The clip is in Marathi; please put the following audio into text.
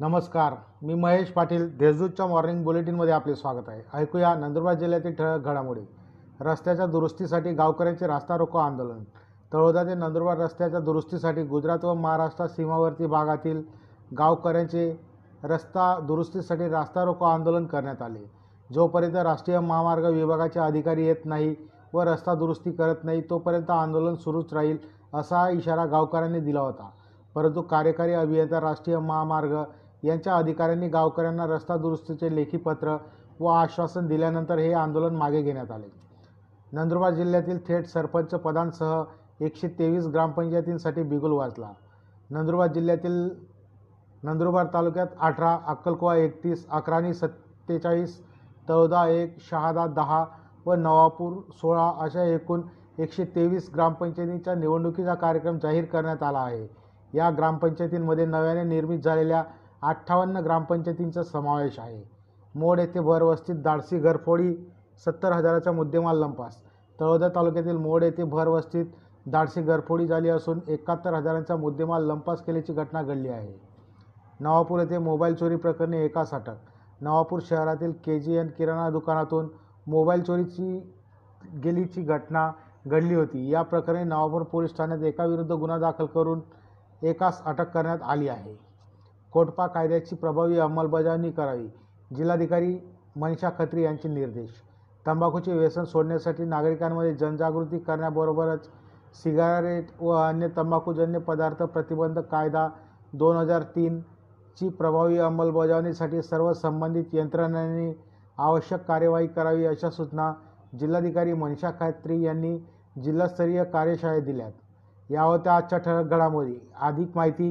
नमस्कार मी महेश पाटील देशदूतच्या मॉर्निंग बुलेटिनमध्ये आपले स्वागत आहे. ऐकूया नंदुरबार जिल्ह्यातील ठळक घडामोडी. रस्त्याच्या दुरुस्तीसाठी गावकऱ्यांचे रास्ता रोको आंदोलन. तळोदा ते नंदुरबार रस्त्याच्या दुरुस्तीसाठी गुजरात व महाराष्ट्र सीमावर्ती भागातील गावकऱ्यांचे रस्ता दुरुस्तीसाठी रास्ता रोको आंदोलन करण्यात आले. जोपर्यंत राष्ट्रीय महामार्ग विभागाचे अधिकारी येत नाही व रस्ता दुरुस्ती करत नाही तोपर्यंत आंदोलन सुरूच राहील असा इशारा गावकऱ्यांनी दिला होता. परंतु कार्यकारी अभियंता राष्ट्रीय महामार्ग यांच्या अधिकाऱ्यांनी गावकऱ्यांना रस्ता दुरुस्तीचे लेखी पत्र व आश्वासन दिल्यानंतर हे आंदोलन मागे घेण्यात आले. नंदुरबार जिल्ह्यातील थेट सरपंच पदांसह एकशे तेवीस ग्रामपंचायतींसाठी बिगुल वाजला. नंदुरबार जिल्ह्यातील नंदुरबार तालुक्यात अठरा अक्कलकोवा एकतीस अकराणी सत्तेचाळीस तळोदा एक शहादा दहा व नवापूर सोळा अशा एकूण एकशे तेवीस ग्रामपंचायतींच्या निवडणुकीचा कार्यक्रम जाहीर करण्यात आला आहे. या ग्रामपंचायतींमध्ये नव्याने निर्मित झालेल्या अठ्ठावन्न ग्रामपंचायतींचा समावेश आहे. मोड येथे भरवस्तीत धाडसी घरफोडी सत्तर हजाराचा मुद्देमाल लंपास. तळोदा तालुक्यातील मोड येथे भरवस्तीत धाडसी घरफोडी झाली असून एकाहत्तर हजारांचा मुद्देमाल लंपास केल्याची घटना घडली आहे. नवापूर येथे मोबाईल चोरी प्रकरणी एकाच अटक नवापूर शहरातील के जी एन किराणा दुकानातून मोबाईल चोरीची गेलीची घटना घडली होती. या प्रकरणी नवापूर पोलीस ठाण्यात एकाविरुद्ध गुन्हा दाखल करून एकास अटक करण्यात आली आहे. कोटपा कायद्याची प्रभावी अंमलबजावणी करावी. जिल्हाधिकारी मनीषा खत्री यांचे निर्देश. तंबाखूचे व्यसन सोडण्यासाठी नागरिकांमध्ये जनजागृती करण्याबरोबरच सिगारेट व अन्य तंबाखूजन्य पदार्थ प्रतिबंध कायदा दोन हजार तीनची प्रभावी अंमलबजावणीसाठी सर्व संबंधित यंत्रणांनी आवश्यक कार्यवाही करावी अशा सूचना जिल्हाधिकारी मनीषा खत्री यांनी जिल्हास्तरीय कार्यशाळेत दिल्यात. या होत्या आजच्या ठळक घडामोडी. अधिक माहिती